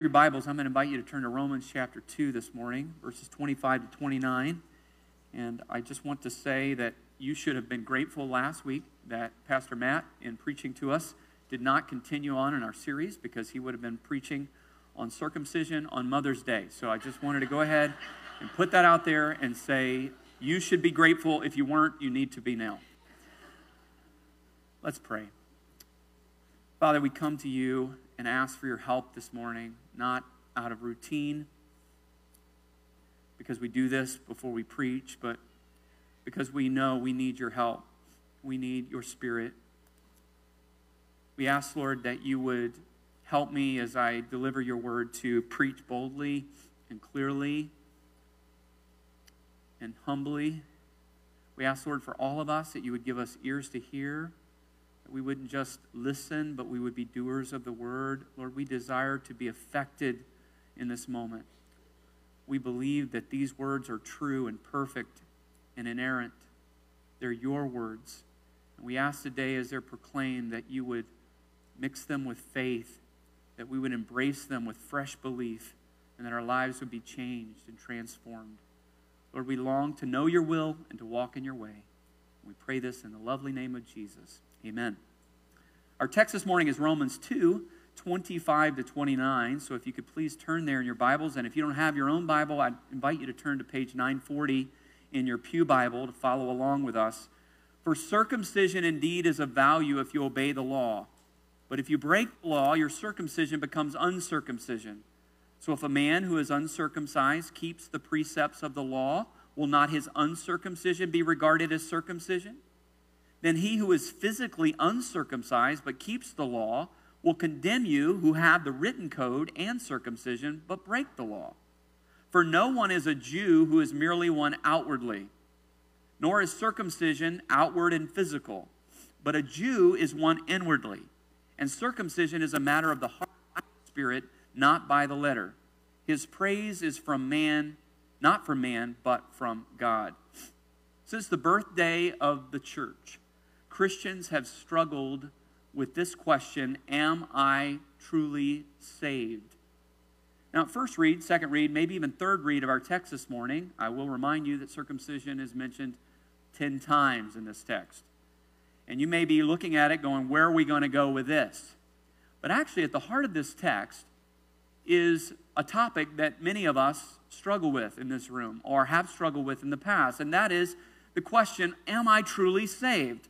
your Bibles, I'm going to invite you to turn to Romans chapter 2 this morning, verses 25 to 29. And I just want to say that you should have been grateful last week that Pastor Matt, in preaching to us, did not continue on in our series because he would have been preaching on circumcision on Mother's Day. So I just wanted to go ahead and put that out there and say you should be grateful. If you weren't, you need to be now. Let's pray. Father, we come to you and ask for your help this morning not out of routine, because we do this before we preach, but because we know we need your help. We need your spirit. We ask, Lord, that you would help me as I deliver your word to preach boldly and clearly and humbly. We ask, Lord, for all of us that you would give us ears to hear we wouldn't just listen, but we would be doers of the word. Lord, we desire to be affected in this moment. We believe that these words are true and perfect and inerrant. They're your words. And we ask today, as they're proclaimed, that you would mix them with faith, that we would embrace them with fresh belief, and that our lives would be changed and transformed. Lord, we long to know your will and to walk in your way. We pray this in the lovely name of Jesus. Amen. Our text this morning is Romans 2 25 to 29. So if you could please turn there in your Bibles. And if you don't have your own Bible, I invite you to turn to page 940 in your Pew Bible to follow along with us. For circumcision indeed is of value if you obey the law. But if you break the law, your circumcision becomes uncircumcision. So if a man who is uncircumcised keeps the precepts of the law, will not his uncircumcision be regarded as circumcision? Then he who is physically uncircumcised but keeps the law will condemn you who have the written code and circumcision but break the law. For no one is a Jew who is merely one outwardly, nor is circumcision outward and physical, but a Jew is one inwardly. And circumcision is a matter of the heart and spirit, not by the letter. His praise is from man, not from man, but from God. Since the birthday of the church, Christians have struggled with this question Am I truly saved? Now, first read, second read, maybe even third read of our text this morning, I will remind you that circumcision is mentioned 10 times in this text. And you may be looking at it going, Where are we going to go with this? But actually, at the heart of this text is a topic that many of us struggle with in this room or have struggled with in the past, and that is the question Am I truly saved?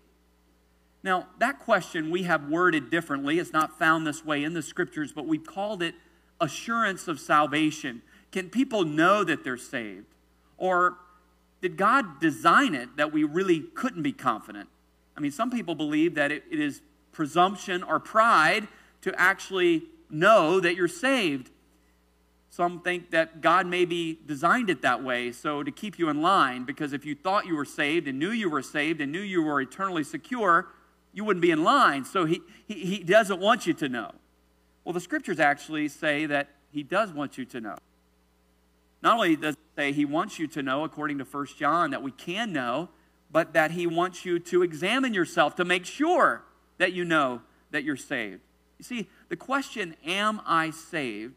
Now, that question we have worded differently. It's not found this way in the scriptures, but we've called it assurance of salvation. Can people know that they're saved? Or did God design it that we really couldn't be confident? I mean, some people believe that it, it is presumption or pride to actually know that you're saved. Some think that God maybe designed it that way so to keep you in line because if you thought you were saved and knew you were saved and knew you were eternally secure, you wouldn't be in line. So he, he, he doesn't want you to know. Well, the scriptures actually say that he does want you to know. Not only does it say he wants you to know, according to 1 John, that we can know, but that he wants you to examine yourself to make sure that you know that you're saved. You see, the question, Am I saved?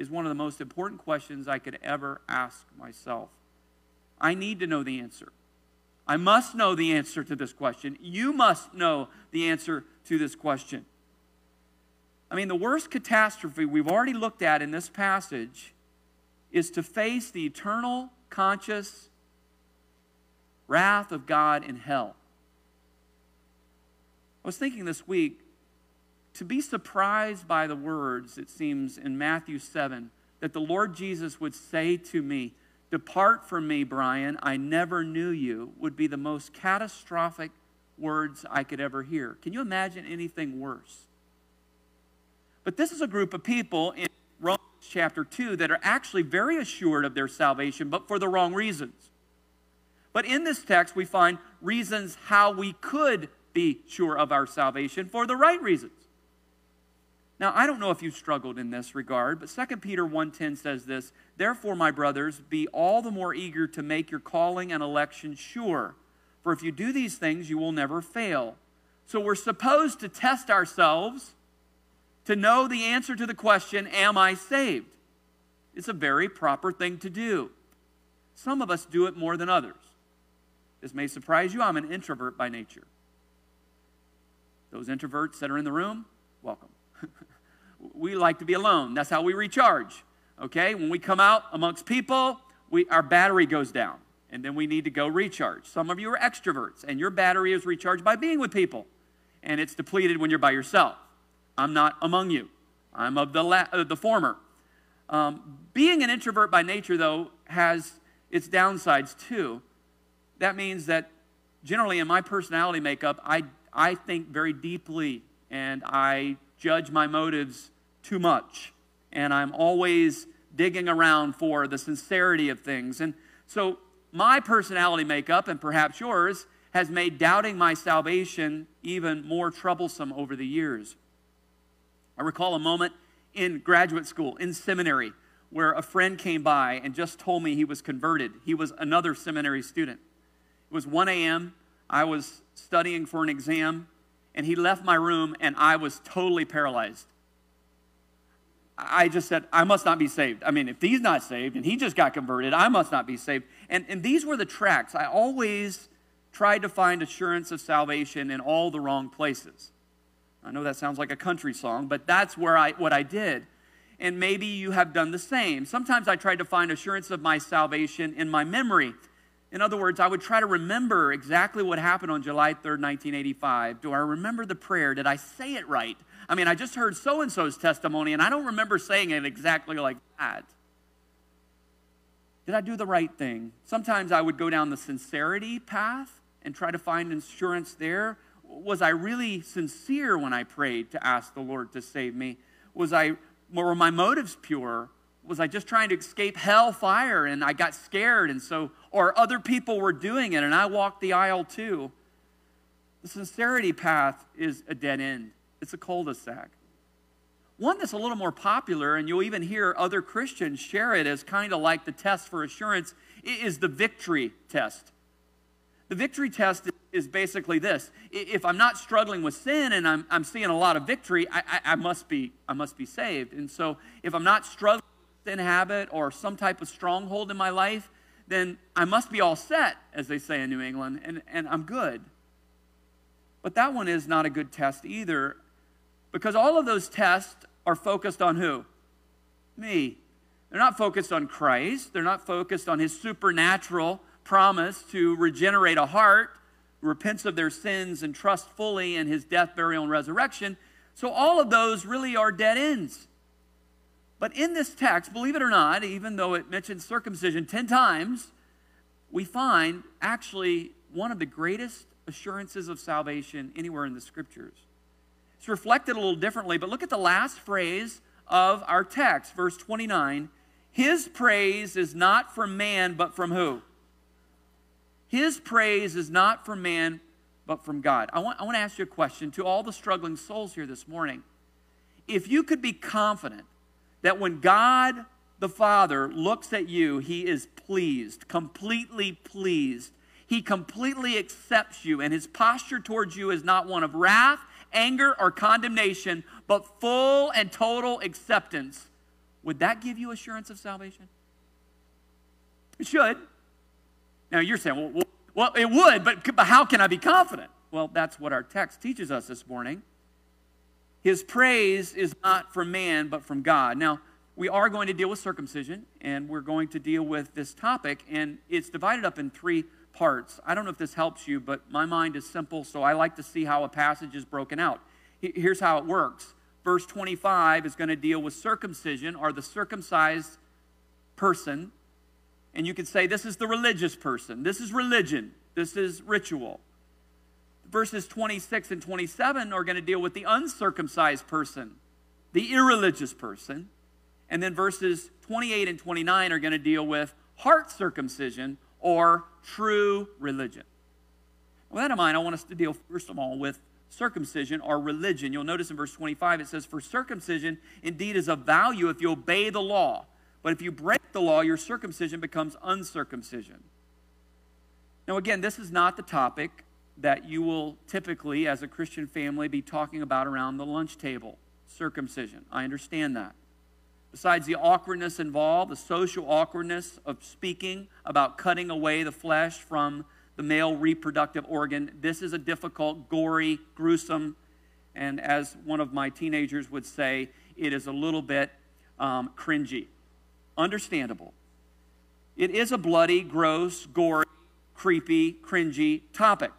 is one of the most important questions I could ever ask myself. I need to know the answer. I must know the answer to this question. You must know the answer to this question. I mean, the worst catastrophe we've already looked at in this passage is to face the eternal, conscious wrath of God in hell. I was thinking this week to be surprised by the words, it seems, in Matthew 7, that the Lord Jesus would say to me, Depart from me, Brian, I never knew you, would be the most catastrophic words I could ever hear. Can you imagine anything worse? But this is a group of people in Romans chapter 2 that are actually very assured of their salvation, but for the wrong reasons. But in this text, we find reasons how we could be sure of our salvation for the right reasons. Now, I don't know if you've struggled in this regard, but 2 Peter 1:10 says this, "Therefore, my brothers, be all the more eager to make your calling and election sure, for if you do these things, you will never fail." So we're supposed to test ourselves to know the answer to the question, Am I saved? It's a very proper thing to do. Some of us do it more than others. This may surprise you. I'm an introvert by nature. Those introverts that are in the room, welcome. we like to be alone. That's how we recharge. Okay? When we come out amongst people, we, our battery goes down, and then we need to go recharge. Some of you are extroverts, and your battery is recharged by being with people, and it's depleted when you're by yourself. I'm not among you. I'm of the, la- uh, the former. Um, being an introvert by nature, though, has its downsides too. That means that generally in my personality makeup, I, I think very deeply and I judge my motives too much. And I'm always digging around for the sincerity of things. And so my personality makeup, and perhaps yours, has made doubting my salvation even more troublesome over the years. I recall a moment in graduate school, in seminary, where a friend came by and just told me he was converted. He was another seminary student. It was 1 a.m. I was studying for an exam, and he left my room, and I was totally paralyzed. I just said, I must not be saved. I mean, if he's not saved and he just got converted, I must not be saved. And, and these were the tracks. I always tried to find assurance of salvation in all the wrong places. I know that sounds like a country song, but that's where I, what I did. And maybe you have done the same. Sometimes I tried to find assurance of my salvation in my memory. In other words, I would try to remember exactly what happened on July 3rd, 1985. Do I remember the prayer? Did I say it right? I mean, I just heard so and so's testimony, and I don't remember saying it exactly like that. Did I do the right thing? Sometimes I would go down the sincerity path and try to find assurance there. Was I really sincere when I prayed to ask the Lord to save me? Was I were my motives pure? Was I just trying to escape hell fire and I got scared and so or other people were doing it and I walked the aisle too? The sincerity path is a dead end. It's a cul-de-sac. One that's a little more popular, and you'll even hear other Christians share it as kind of like the test for assurance, is the victory test. The victory test is basically this if I'm not struggling with sin and I'm, I'm seeing a lot of victory, I, I, I, must be, I must be saved. And so if I'm not struggling with sin habit or some type of stronghold in my life, then I must be all set, as they say in New England, and, and I'm good. But that one is not a good test either. Because all of those tests are focused on who? Me. They're not focused on Christ. They're not focused on his supernatural promise to regenerate a heart, repents of their sins, and trust fully in his death, burial, and resurrection. So all of those really are dead ends. But in this text, believe it or not, even though it mentions circumcision 10 times, we find actually one of the greatest assurances of salvation anywhere in the scriptures. It's reflected a little differently, but look at the last phrase of our text, verse 29. His praise is not from man, but from who? His praise is not from man, but from God. I want, I want to ask you a question to all the struggling souls here this morning. If you could be confident that when God the Father looks at you, he is pleased, completely pleased. He completely accepts you, and his posture towards you is not one of wrath, anger, or condemnation, but full and total acceptance, would that give you assurance of salvation? It should. Now you're saying, well, well, it would, but, but how can I be confident? Well, that's what our text teaches us this morning. His praise is not from man, but from God. Now, we are going to deal with circumcision, and we're going to deal with this topic, and it's divided up in three parts. I don't know if this helps you, but my mind is simple, so I like to see how a passage is broken out. Here's how it works. Verse 25 is going to deal with circumcision or the circumcised person. And you could say this is the religious person. This is religion. This is ritual. Verses 26 and 27 are going to deal with the uncircumcised person, the irreligious person. And then verses 28 and 29 are going to deal with heart circumcision or true religion. With that in mind, I want us to deal first of all with circumcision or religion. You'll notice in verse 25 it says, For circumcision indeed is of value if you obey the law. But if you break the law, your circumcision becomes uncircumcision. Now, again, this is not the topic that you will typically, as a Christian family, be talking about around the lunch table. circumcision. I understand that. Besides the awkwardness involved, the social awkwardness of speaking about cutting away the flesh from the male reproductive organ, this is a difficult, gory, gruesome, and as one of my teenagers would say, it is a little bit um, cringy. Understandable. It is a bloody, gross, gory, creepy, cringy topic.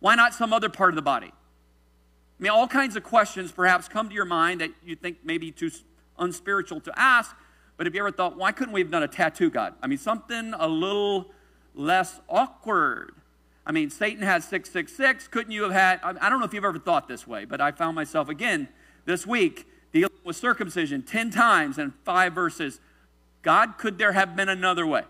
Why not some other part of the body? I mean, all kinds of questions perhaps come to your mind that you think maybe too unspiritual to ask, but have you ever thought, why couldn't we have done a tattoo God? I mean, something a little less awkward. I mean, Satan has 666. Couldn't you have had, I don't know if you've ever thought this way, but I found myself again this week dealing with circumcision 10 times in five verses. God, could there have been another way?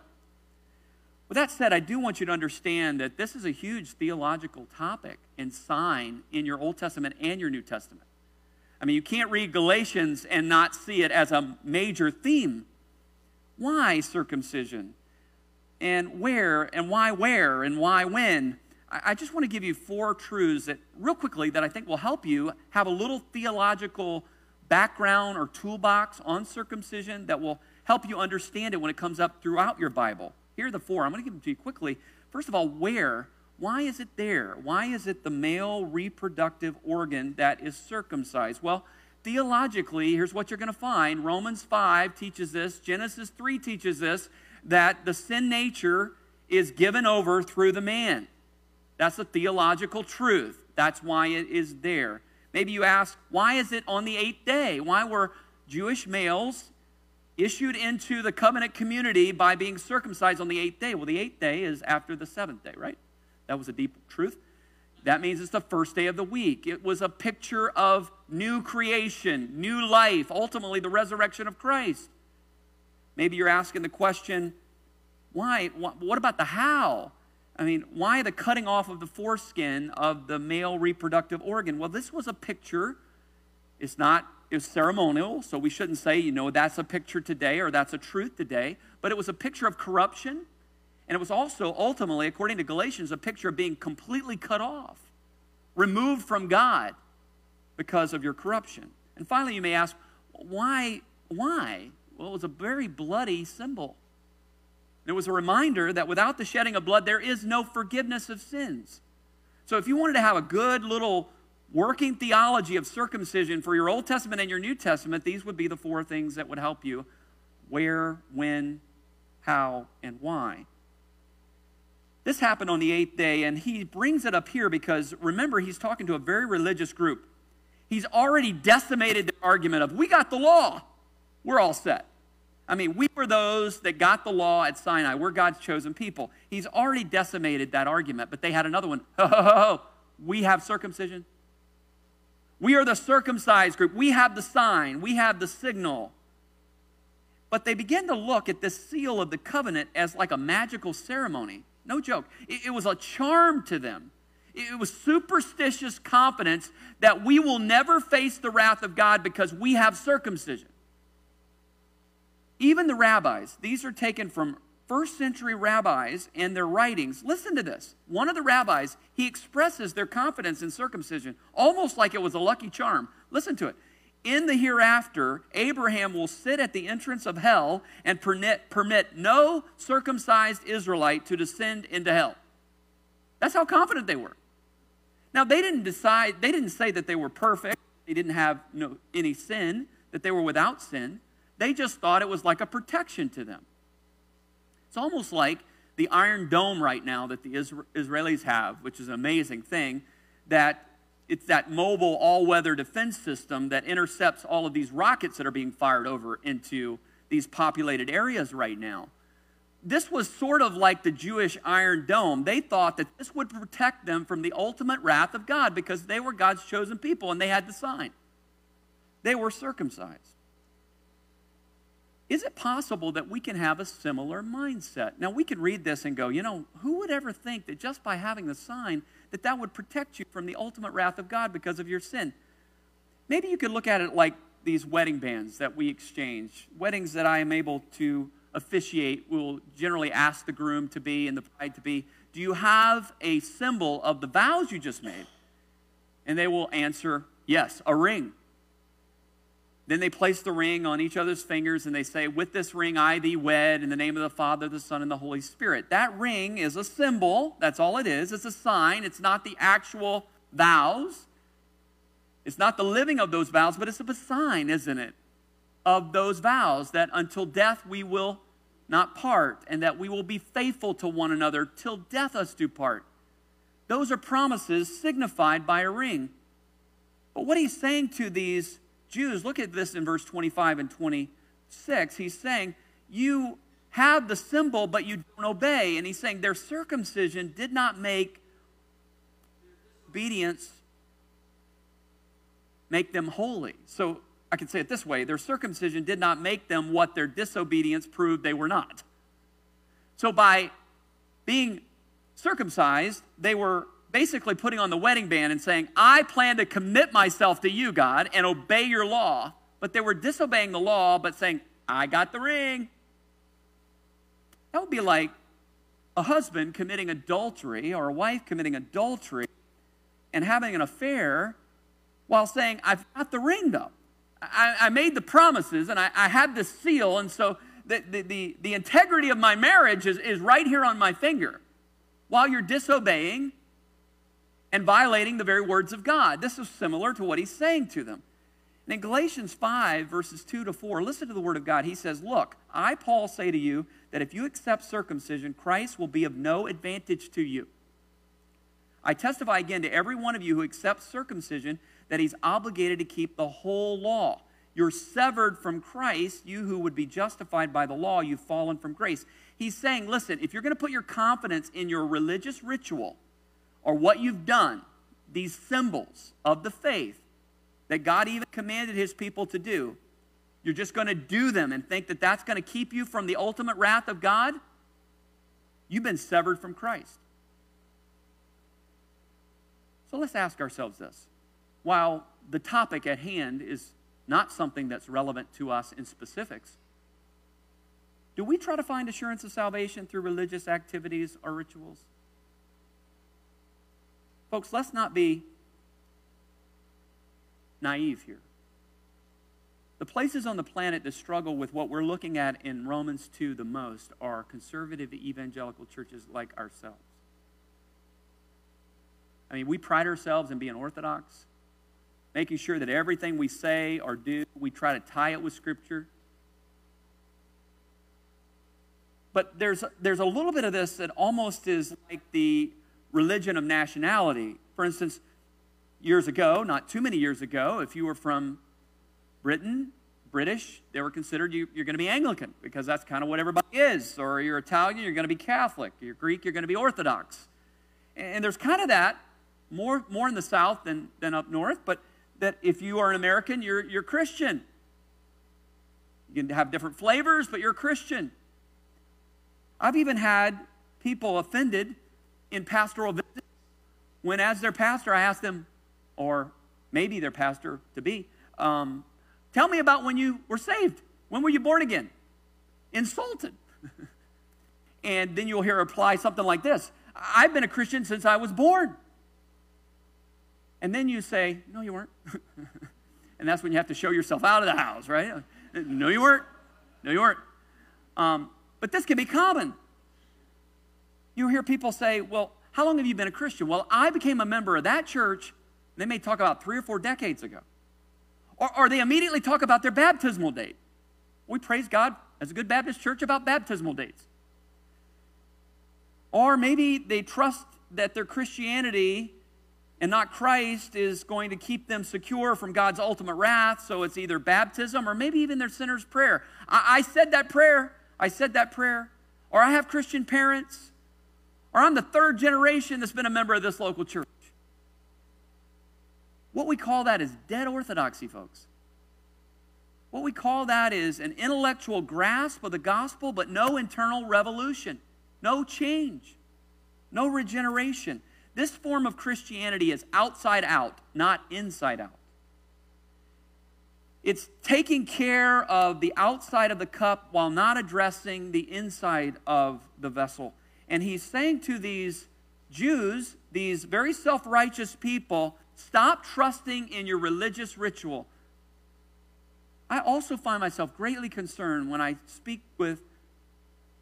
With that said, I do want you to understand that this is a huge theological topic and sign in your Old Testament and your New Testament. I mean, you can't read Galatians and not see it as a major theme. Why circumcision? And where? And why where? And why when? I just want to give you four truths that, real quickly, that I think will help you have a little theological background or toolbox on circumcision that will help you understand it when it comes up throughout your Bible. Here are the four. I'm going to give them to you quickly. First of all, where? Why is it there? Why is it the male reproductive organ that is circumcised? Well, theologically, here's what you're going to find Romans 5 teaches this, Genesis 3 teaches this, that the sin nature is given over through the man. That's a theological truth. That's why it is there. Maybe you ask, why is it on the eighth day? Why were Jewish males issued into the covenant community by being circumcised on the eighth day? Well, the eighth day is after the seventh day, right? That was a deep truth. That means it's the first day of the week. It was a picture of new creation, new life, ultimately the resurrection of Christ. Maybe you're asking the question, why? What about the how? I mean, why the cutting off of the foreskin of the male reproductive organ? Well, this was a picture. It's not, it's ceremonial, so we shouldn't say, you know, that's a picture today or that's a truth today, but it was a picture of corruption. And it was also ultimately, according to Galatians, a picture of being completely cut off, removed from God because of your corruption. And finally, you may ask, why? Why? Well, it was a very bloody symbol. It was a reminder that without the shedding of blood, there is no forgiveness of sins. So if you wanted to have a good little working theology of circumcision for your Old Testament and your New Testament, these would be the four things that would help you where, when, how, and why. This happened on the eighth day, and he brings it up here because remember, he's talking to a very religious group. He's already decimated the argument of, we got the law we're all set. I mean, we were those that got the law at Sinai. We're God's chosen people. He's already decimated that argument, but they had another one. Ho, ho, ho, ho. We have circumcision. We are the circumcised group. We have the sign. We have the signal. But they begin to look at this seal of the covenant as like a magical ceremony. No joke. It, it was a charm to them. It was superstitious confidence that we will never face the wrath of God because we have circumcision. Even the rabbis, these are taken from first century rabbis and their writings. Listen to this. One of the rabbis, he expresses their confidence in circumcision almost like it was a lucky charm. Listen to it. In the hereafter, Abraham will sit at the entrance of hell and permit, permit no circumcised Israelite to descend into hell. That's how confident they were. Now, they didn't decide, they didn't say that they were perfect, they didn't have no, any sin, that they were without sin. They just thought it was like a protection to them. It's almost like the Iron Dome right now that the Israelis have, which is an amazing thing, that it's that mobile all-weather defense system that intercepts all of these rockets that are being fired over into these populated areas right now. This was sort of like the Jewish Iron Dome. They thought that this would protect them from the ultimate wrath of God because they were God's chosen people and they had the sign. They were circumcised. Is it possible that we can have a similar mindset? Now, we can read this and go, you know, who would ever think that just by having the sign, that that would protect you from the ultimate wrath of God because of your sin? Maybe you could look at it like these wedding bands that we exchange. Weddings that I am able to officiate will generally ask the groom to be and the bride to be, do you have a symbol of the vows you just made? And they will answer, yes, a ring. Then they place the ring on each other's fingers and they say, With this ring I thee wed in the name of the Father, the Son, and the Holy Spirit. That ring is a symbol. That's all it is. It's a sign. It's not the actual vows. It's not the living of those vows, but it's a sign, isn't it? Of those vows that until death we will not part and that we will be faithful to one another till death us do part. Those are promises signified by a ring. But what he's saying to these Jews, look at this in verse 25 and 26. He's saying, You have the symbol, but you don't obey. And he's saying their circumcision did not make obedience make them holy. So I can say it this way their circumcision did not make them what their disobedience proved they were not. So by being circumcised, they were basically putting on the wedding band and saying, I plan to commit myself to you, God, and obey your law. But they were disobeying the law, but saying, I got the ring. That would be like a husband committing adultery or a wife committing adultery and having an affair while saying, I've got the ring though. I, I made the promises and I, I had the seal, and so the, the, the, the integrity of my marriage is, is right here on my finger. While you're disobeying and violating the very words of God. This is similar to what he's saying to them. And in Galatians 5, verses 2 to 4, listen to the word of God. He says, Look, I, Paul, say to you that if you accept circumcision, Christ will be of no advantage to you. I testify again to every one of you who accepts circumcision that he's obligated to keep the whole law. You're severed from Christ, you who would be justified by the law, you've fallen from grace. He's saying, listen, if you're going to put your confidence in your religious ritual, or what you've done, these symbols of the faith that God even commanded his people to do, you're just going to do them and think that that's going to keep you from the ultimate wrath of God, you've been severed from Christ. So let's ask ourselves this. While the topic at hand is not something that's relevant to us in specifics, do we try to find assurance of salvation through religious activities or rituals? Folks, let's not be naive here. The places on the planet that struggle with what we're looking at in Romans 2 the most are conservative evangelical churches like ourselves. I mean, we pride ourselves in being orthodox, making sure that everything we say or do, we try to tie it with Scripture. But there's, there's a little bit of this that almost is like the religion of nationality. For instance, years ago, not too many years ago, if you were from Britain, British, they were considered you, you're going to be Anglican because that's kind of what everybody is. Or you're Italian, you're going to be Catholic. You're Greek, you're going to be Orthodox. And there's kind of that, more, more in the South than, than up north, but that if you are an American, you're, you're Christian. You can have different flavors, but you're Christian. I've even had people offended in pastoral visits when, as their pastor, I ask them, or maybe their pastor to be, um, tell me about when you were saved. When were you born again? Insulted. and then you'll hear reply something like this I've been a Christian since I was born. And then you say, No, you weren't. and that's when you have to show yourself out of the house, right? No, you weren't. No, you weren't. Um, but this can be common. You hear people say, Well, how long have you been a Christian? Well, I became a member of that church, they may talk about three or four decades ago. Or, or they immediately talk about their baptismal date. We praise God as a good Baptist church about baptismal dates. Or maybe they trust that their Christianity and not Christ is going to keep them secure from God's ultimate wrath. So it's either baptism or maybe even their sinner's prayer. I, I said that prayer. I said that prayer. Or I have Christian parents or I'm the third generation that's been a member of this local church. What we call that is dead orthodoxy, folks. What we call that is an intellectual grasp of the gospel, but no internal revolution, no change, no regeneration. This form of Christianity is outside out, not inside out. It's taking care of the outside of the cup while not addressing the inside of the vessel. And he's saying to these Jews, these very self righteous people, stop trusting in your religious ritual. I also find myself greatly concerned when I speak with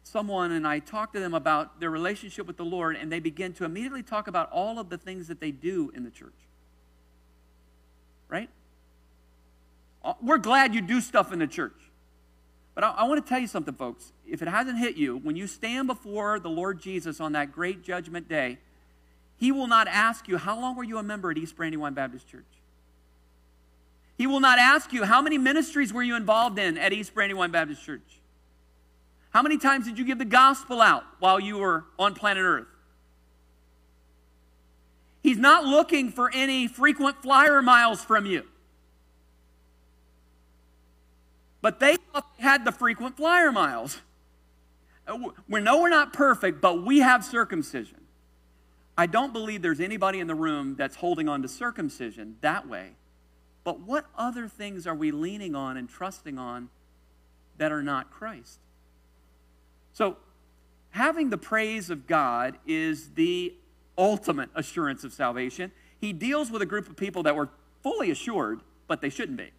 someone and I talk to them about their relationship with the Lord, and they begin to immediately talk about all of the things that they do in the church. Right? Uh, we're glad you do stuff in the church. But I, I want to tell you something, folks. If it hasn't hit you, when you stand before the Lord Jesus on that great judgment day, he will not ask you, How long were you a member at East Brandywine Baptist Church? He will not ask you, How many ministries were you involved in at East Brandywine Baptist Church? How many times did you give the gospel out while you were on planet Earth? He's not looking for any frequent flyer miles from you. But they thought they had the frequent flyer miles. Uh, we know we're not perfect, but we have circumcision. I don't believe there's anybody in the room that's holding on to circumcision that way. But what other things are we leaning on and trusting on that are not Christ? So, having the praise of God is the ultimate assurance of salvation. He deals with a group of people that were fully assured, but they shouldn't be.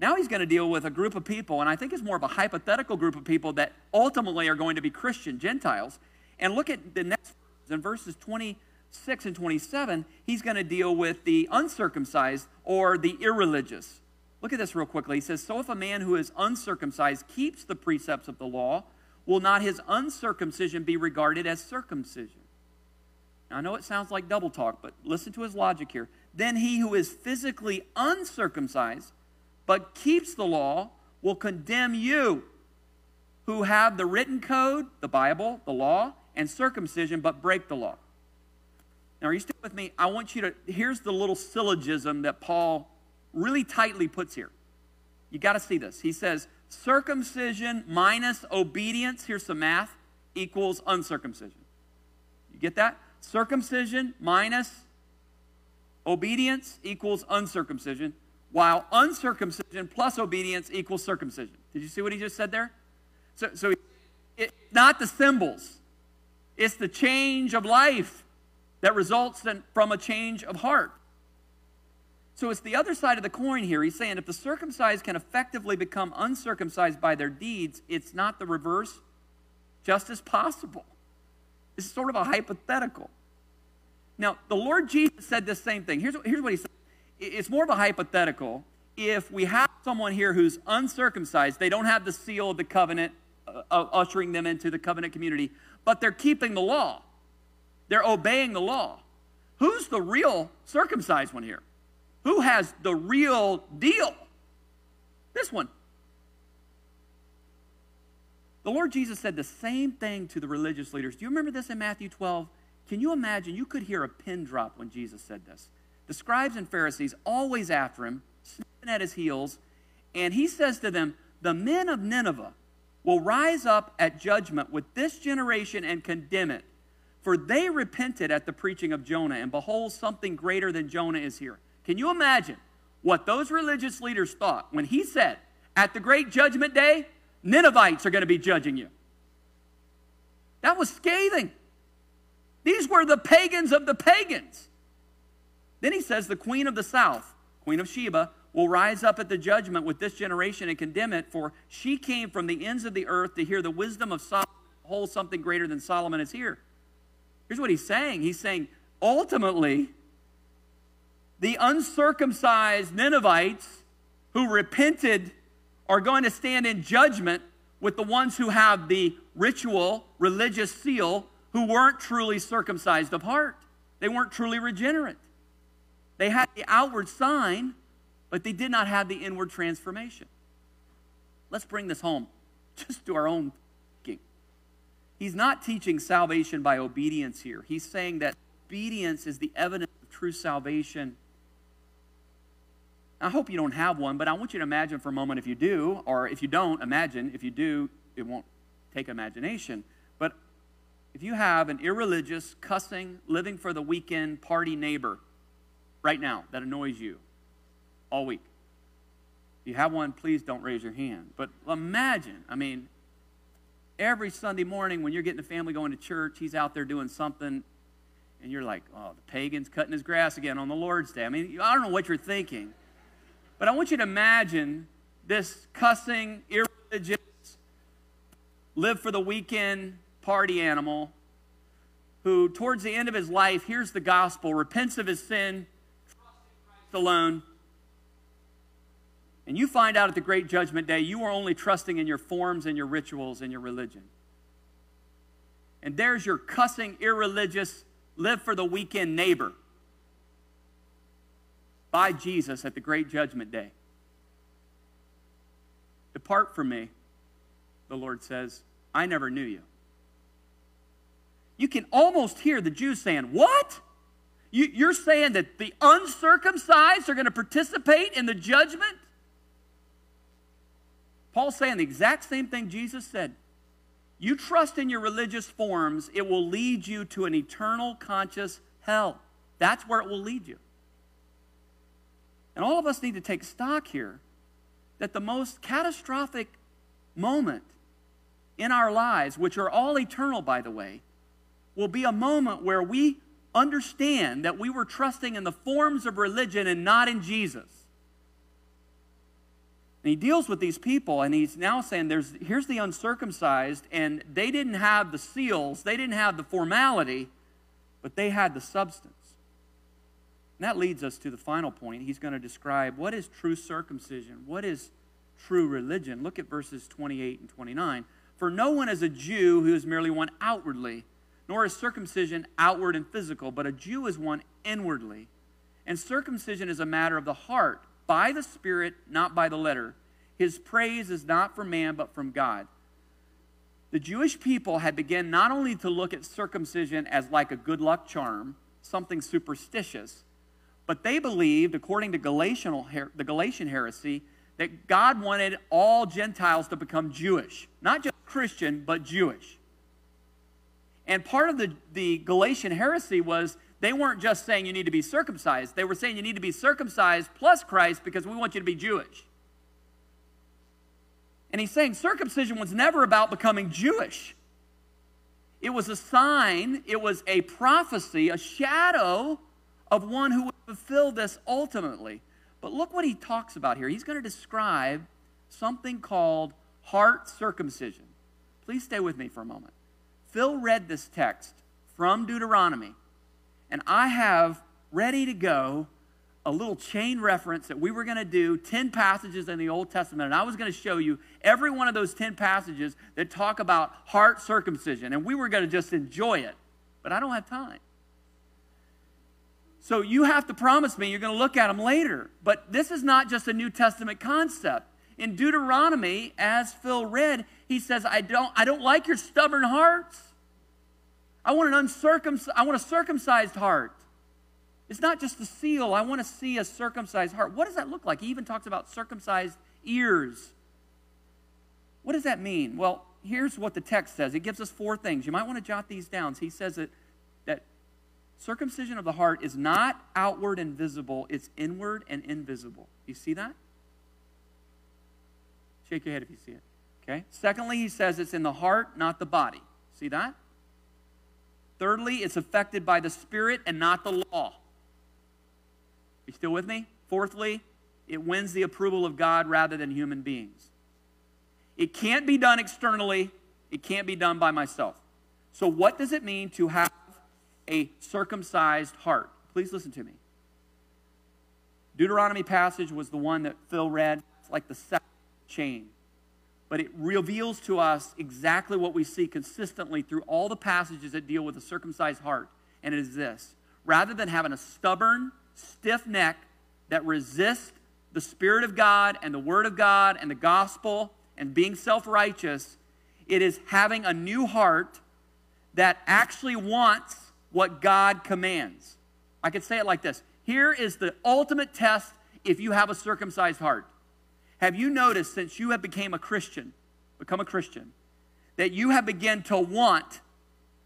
Now he's going to deal with a group of people, and I think it's more of a hypothetical group of people that ultimately are going to be Christian Gentiles. And look at the next in verses 26 and 27, he's going to deal with the uncircumcised or the irreligious. Look at this real quickly. He says, So if a man who is uncircumcised keeps the precepts of the law, will not his uncircumcision be regarded as circumcision? Now, I know it sounds like double talk, but listen to his logic here. Then he who is physically uncircumcised but keeps the law will condemn you who have the written code, the Bible, the law, and circumcision, but break the law. Now, are you still with me? I want you to, here's the little syllogism that Paul really tightly puts here. You got to see this. He says, circumcision minus obedience, here's some math, equals uncircumcision. You get that? Circumcision minus obedience equals uncircumcision, while uncircumcision plus obedience equals circumcision. Did you see what he just said there? So, so not the symbols. It's the change of life that results in, from a change of heart. So it's the other side of the coin here. He's saying if the circumcised can effectively become uncircumcised by their deeds, it's not the reverse just as possible. This is sort of a hypothetical. Now, the Lord Jesus said this same thing. Here's, here's what he said it's more of a hypothetical. If we have someone here who's uncircumcised, they don't have the seal of the covenant uh, ushering them into the covenant community, but they're keeping the law. They're obeying the law. Who's the real circumcised one here? Who has the real deal? This one. The Lord Jesus said the same thing to the religious leaders. Do you remember this in Matthew 12? Can you imagine? You could hear a pin drop when Jesus said this. The scribes and Pharisees always after him, sniffing at his heels, and he says to them, The men of Nineveh will rise up at judgment with this generation and condemn it. For they repented at the preaching of Jonah, and behold, something greater than Jonah is here. Can you imagine what those religious leaders thought when he said, At the great judgment day, Ninevites are going to be judging you? That was scathing. These were the pagans of the pagans. Then he says, The queen of the south, Queen of Sheba, will rise up at the judgment with this generation and condemn it, for she came from the ends of the earth to hear the wisdom of Solomon. Behold, something greater than Solomon is here. Here's what he's saying He's saying, ultimately, the uncircumcised Ninevites who repented are going to stand in judgment with the ones who have the ritual, religious seal, who weren't truly circumcised of heart. They weren't truly regenerate. They had the outward sign, but they did not have the inward transformation. Let's bring this home just to our own thinking. He's not teaching salvation by obedience here. He's saying that obedience is the evidence of true salvation. I hope you don't have one, but I want you to imagine for a moment if you do, or if you don't, imagine. If you do, it won't take imagination. But if you have an irreligious, cussing, living for the weekend party neighbor right now that annoys you, all week. If you have one, please don't raise your hand. But imagine, I mean, every Sunday morning when you're getting the family going to church, he's out there doing something, and you're like, oh, the pagan's cutting his grass again on the Lord's Day. I mean, I don't know what you're thinking. But I want you to imagine this cussing, irreligious, live for the weekend party animal who, towards the end of his life, hears the gospel, repents of his sin, alone, and you find out at the great judgment day you are only trusting in your forms and your rituals and your religion. And there's your cussing, irreligious, live for the weekend neighbor by Jesus at the great judgment day. Depart from me, the Lord says. I never knew you. You can almost hear the Jews saying, What? You, are saying that the uncircumcised are going to participate in the judgment? Paul's saying the exact same thing Jesus said. You trust in your religious forms, it will lead you to an eternal conscious hell. That's where it will lead you. And all of us need to take stock here that the most catastrophic moment in our lives, which are all eternal, by the way, will be a moment where we understand that we were trusting in the forms of religion and not in Jesus. And he deals with these people, and he's now saying, "There's here's the uncircumcised, and they didn't have the seals, they didn't have the formality, but they had the substance." And that leads us to the final point. He's going to describe what is true circumcision, what is true religion. Look at verses 28 and 29. For no one is a Jew who is merely one outwardly, nor is circumcision outward and physical, but a Jew is one inwardly. And circumcision is a matter of the heart, by the Spirit, not by the letter. His praise is not from man, but from God. The Jewish people had begun not only to look at circumcision as like a good luck charm, something superstitious, but they believed, according to Galatian, the Galatian heresy, that God wanted all Gentiles to become Jewish. Not just Christian, but Jewish. And part of the, the Galatian heresy was they weren't just saying you need to be circumcised, they were saying you need to be circumcised plus Christ because we want you to be Jewish. And he's saying circumcision was never about becoming Jewish. It was a sign, it was a prophecy, a shadow of one who would fulfill this ultimately. But look what he talks about here. He's going to describe something called heart circumcision. Please stay with me for a moment. Phil read this text from Deuteronomy, and I have ready to go a little chain reference that we were going to do 10 passages in the Old Testament, and I was going to show you every one of those 10 passages that talk about heart circumcision, and we were going to just enjoy it, but I don't have time. So you have to promise me you're going to look at them later. But this is not just a New Testament concept. In Deuteronomy, as Phil read, he says, I don't, I don't like your stubborn hearts. I want an uncircumcised, I want a circumcised heart. It's not just the seal. I want to see a circumcised heart. What does that look like? He even talks about circumcised ears. What does that mean? Well, here's what the text says. It gives us four things. You might want to jot these down. He says that Circumcision of the heart is not outward and visible, it's inward and invisible. You see that? Shake your head if you see it. Okay? Secondly, he says it's in the heart, not the body. See that? Thirdly, it's affected by the Spirit and not the law. You still with me? Fourthly, it wins the approval of God rather than human beings. It can't be done externally, it can't be done by myself. So, what does it mean to have a circumcised heart. Please listen to me. Deuteronomy passage was the one that Phil read. It's like the second chain. But it reveals to us exactly what we see consistently through all the passages that deal with a circumcised heart. And it is this rather than having a stubborn, stiff neck that resists the Spirit of God and the Word of God and the gospel and being self righteous, it is having a new heart that actually wants what God commands. I could say it like this Here is the ultimate test if you have a circumcised heart. Have you noticed since you have become a Christian, become a Christian, that you have begun to want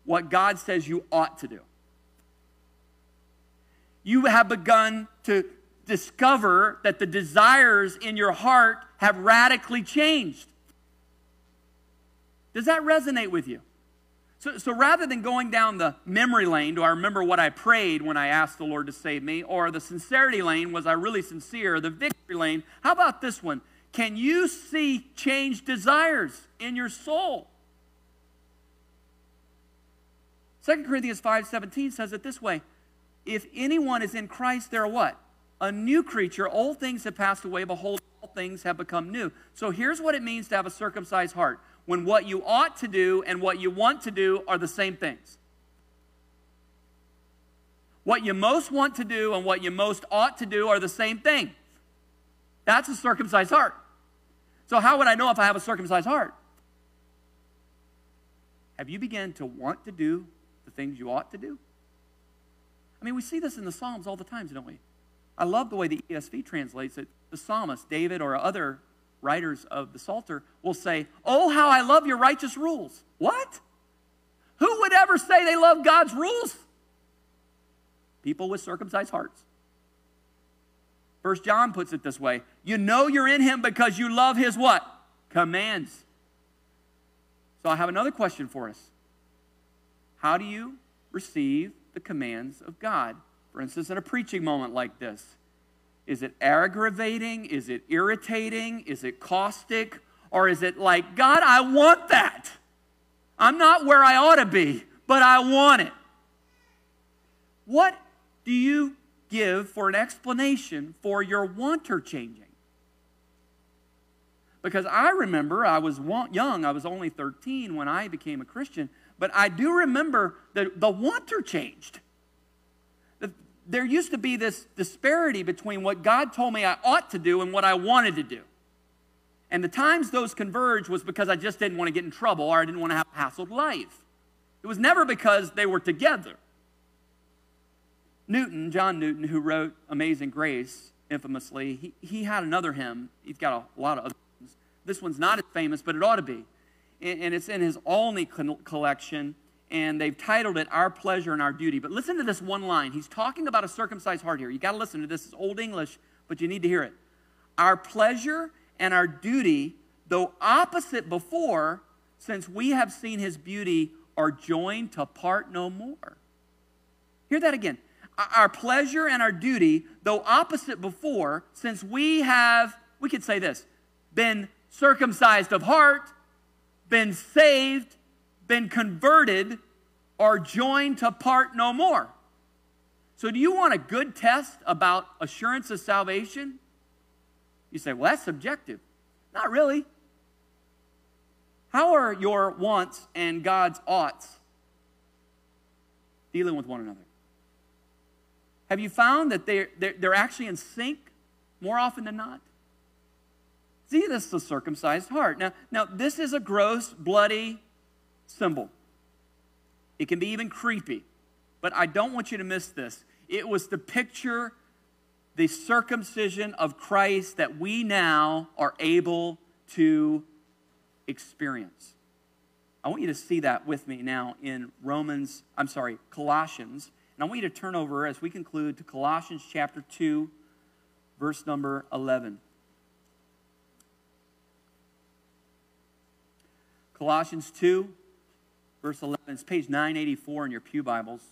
what God says you ought to do? You have begun to discover that the desires in your heart have radically changed. Does that resonate with you? So, so rather than going down the memory lane, do I remember what I prayed when I asked the Lord to save me? Or the sincerity lane, was I really sincere? The victory lane, how about this one? Can you see changed desires in your soul? 2 Corinthians 5:17 says it this way, if anyone is in Christ, they're what? A new creature. Old things have passed away, behold, all things have become new. So here's what it means to have a circumcised heart. When what you ought to do and what you want to do are the same things. What you most want to do and what you most ought to do are the same thing. That's a circumcised heart. So, how would I know if I have a circumcised heart? Have you begun to want to do the things you ought to do? I mean, we see this in the Psalms all the time, don't we? I love the way the ESV translates it. The psalmist, David, or other writers of the Psalter will say, Oh, how I love your righteous rules. What? Who would ever say they love God's rules? People with circumcised hearts. First John puts it this way You know you're in him because you love his what? Commands. So I have another question for us. How do you receive the commands of God? For instance, in a preaching moment like this, is it aggravating? Is it irritating? Is it caustic? Or is it like, God, I want that? I'm not where I ought to be, but I want it. What do you give for an explanation for your wanter changing? Because I remember I was young, I was only 13 when I became a Christian, but I do remember that the wanter changed there used to be this disparity between what God told me I ought to do and what I wanted to do. And the times those converged was because I just didn't want to get in trouble or I didn't want to have a hassled life. It was never because they were together. Newton, John Newton, who wrote Amazing Grace infamously, he, he had another hymn. He's got a, lot of other ones. This one's not as famous, but it ought to be. And, and it's in his Olney collection and they've titled it Our Pleasure and Our Duty. But listen to this one line. He's talking about a circumcised heart here. You got to listen to this. It's Old English, but you need to hear it. Our pleasure and our duty, though opposite before, since we have seen his beauty, are joined to part no more. Hear that again. Our pleasure and our duty, though opposite before, since we have, we could say this, been circumcised of heart, been saved, been converted are joined to part no more. So, do you want a good test about assurance of salvation? You say, well, that's subjective. Not really. How are your wants and God's oughts dealing with one another? Have you found that they're, they're, they're actually in sync more often than not? See, this is a circumcised heart. Now, now, this is a gross, bloody, symbol. It can be even creepy, but I don't want you to miss this. It was the picture the circumcision of Christ that we now are able to experience. I want you to see that with me now in Romans, I'm sorry, Colossians. And I want you to turn over as we conclude to Colossians chapter 2, verse number 11. Colossians 2, verse 11. It's page 984 in your Pew Bibles.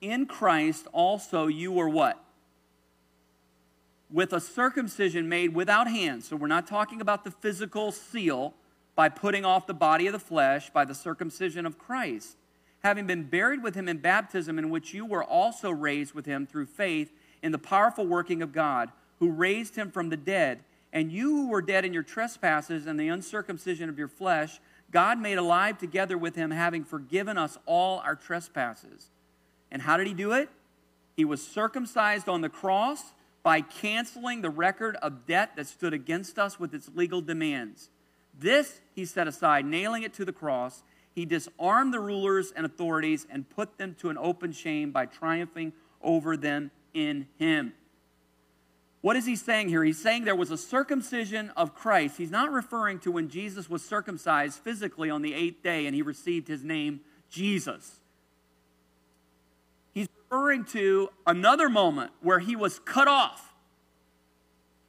In Christ also you were what? With a circumcision made without hands. So we're not talking about the physical seal by putting off the body of the flesh by the circumcision of Christ. Having been buried with him in baptism, in which you were also raised with him through faith in the powerful working of God who raised him from the dead. And you who were dead in your trespasses and the uncircumcision of your flesh, God made alive together with him, having forgiven us all our trespasses. And how did he do it? He was circumcised on the cross by canceling the record of debt that stood against us with its legal demands. This he set aside, nailing it to the cross. He disarmed the rulers and authorities and put them to an open shame by triumphing over them in him. What is he saying here? He's saying there was a circumcision of Christ. He's not referring to when Jesus was circumcised physically on the eighth day and he received his name, Jesus. He's referring to another moment where he was cut off.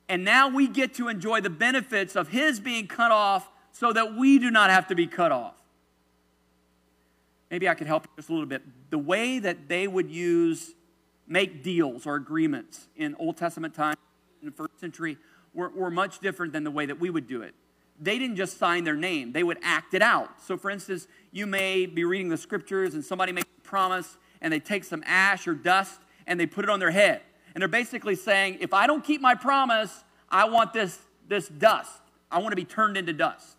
And now we get to enjoy the benefits of his being cut off so that we do not have to be cut off. maybe I could help you just a little bit. The way that they would use, make deals or agreements in Old Testament times, in the first century, were, were much different than the way that we would do it. They didn't just sign their name, they would act it out. So, for instance, you may be reading the scriptures and somebody makes a promise and they take some ash or dust and they put it on their head. And they're basically saying, if I don't keep my promise, I want this, this dust. I want to be turned into dust.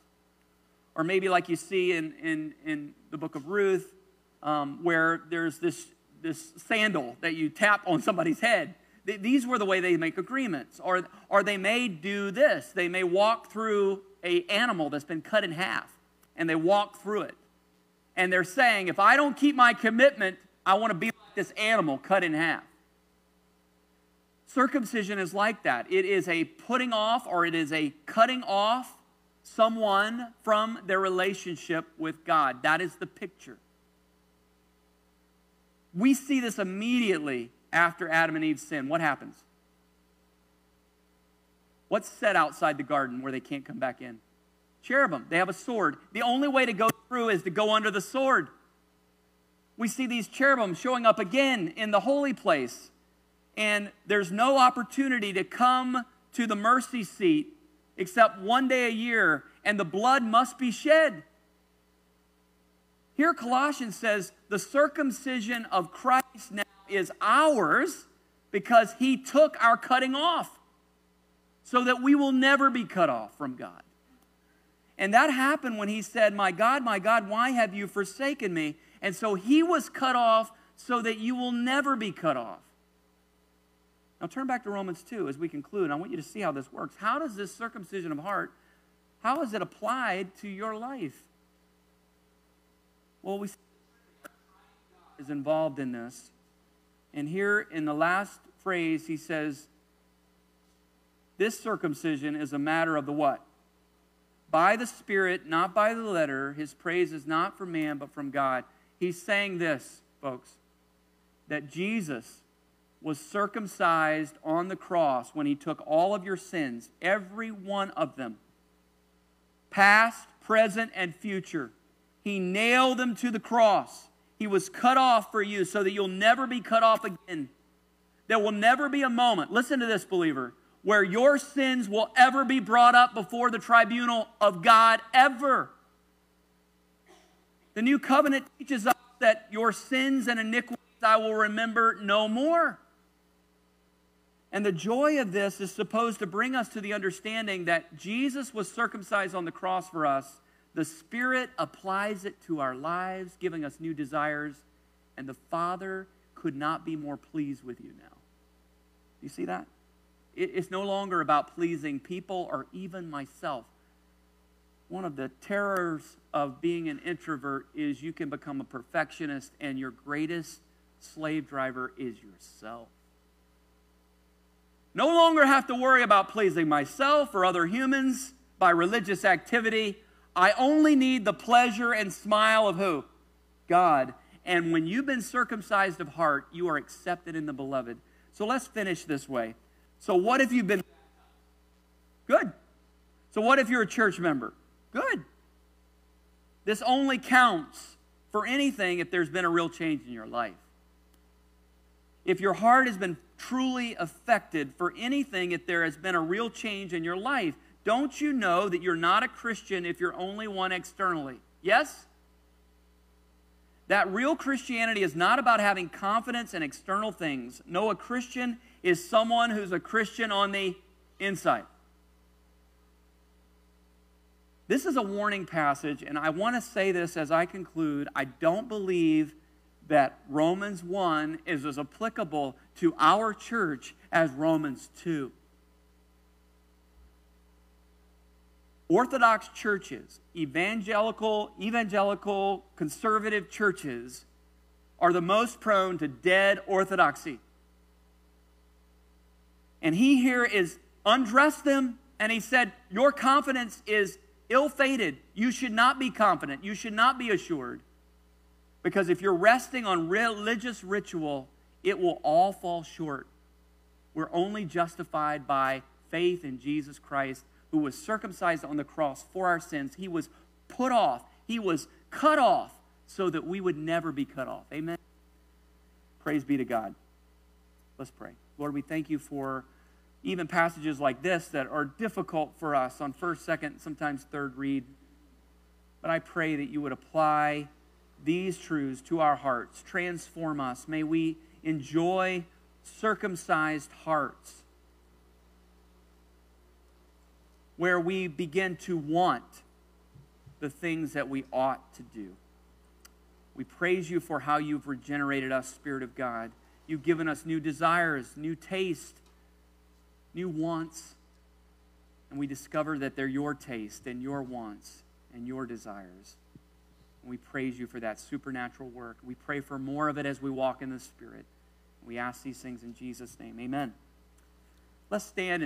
Or maybe like you see in, in, in the book of Ruth, um, where there's this, this sandal that you tap on somebody's head. These were the way they make agreements. Or, or they may do this. They may walk through a animal that's been cut in half, and they walk through it. And they're saying, if I don't keep my commitment, I want to be like this animal cut in half. Circumcision is like that. It is a putting off or it is a cutting off someone from their relationship with God. That is the picture. We see this immediately after Adam and Eve sin. What happens? What's set outside the garden where they can't come back in? Cherubim. They have a sword. The only way to go through is to go under the sword. We see these cherubim showing up again in the holy place and there's no opportunity to come to the mercy seat except one day a year, and the blood must be shed. Here, Colossians says the circumcision of Christ now is ours because he took our cutting off so that we will never be cut off from God. And that happened when he said, My God, my God, why have you forsaken me? And so he was cut off so that you will never be cut off. Now turn back to Romans 2 as we conclude. I want you to see how this works. How does this circumcision of heart, how is it applied to your life? Well, we is involved in this. And here in the last phrase, he says, This circumcision is a matter of the what? By the Spirit, not by the letter. His praise is not from man, but from God. He's saying this, folks, that Jesus was circumcised on the cross when he took all of your sins, every one of them, past, present, and future. He nailed them to the cross. He was cut off for you so that you'll never be cut off again. There will never be a moment, listen to this, believer, where your sins will ever be brought up before the tribunal of God, ever. The new covenant teaches us that your sins and iniquities I will remember no more. And the joy of this is supposed to bring us to the understanding that Jesus was circumcised on the cross for us. The Spirit applies it to our lives, giving us new desires, and the Father could not be more pleased with you now. You see that? It's no longer about pleasing people or even myself. One of the terrors of being an introvert is you can become a perfectionist, and your greatest slave driver is yourself. No longer have to worry about pleasing myself or other humans by religious activity. I only need the pleasure and smile of who? God. And when you've been circumcised of heart, you are accepted in the beloved. So let's finish this way. So, what if you've been good? So, what if you're a church member? Good. This only counts for anything if there's been a real change in your life. If your heart has been truly affected for anything if there has been a real change in your life. Don't you know that you're not a Christian if you're only one externally? Yes? That real Christianity is not about having confidence in external things. No, a Christian is someone who's a Christian on the inside. This is a warning passage, and I want to say this as I conclude. I don't believe that Romans 1 is as applicable to our church as Romans 2. Orthodox churches, evangelical, evangelical, conservative churches are the most prone to dead orthodoxy. And he here is undressed them and he said, Your confidence is ill fated. You should not be confident. You should not be assured. Because if you're resting on religious ritual, it will all fall short. We're only justified by faith in Jesus Christ, who was circumcised on the cross for our sins. He was put off, he was cut off so that we would never be cut off. Amen. Praise be to God. Let's pray. Lord, we thank you for even passages like this that are difficult for us on first, second, sometimes third read. But I pray that you would apply these truths to our hearts, transform us. May we enjoy circumcised hearts where we begin to want the things that we ought to do. We praise you for how you've regenerated us, Spirit of God. You've given us new desires, new taste, new wants. And we discover that they're your taste and your wants and your desires. And we praise you for that supernatural work. We pray for more of it as we walk in the Spirit. We ask these things in Jesus' name. Amen. Let's stand and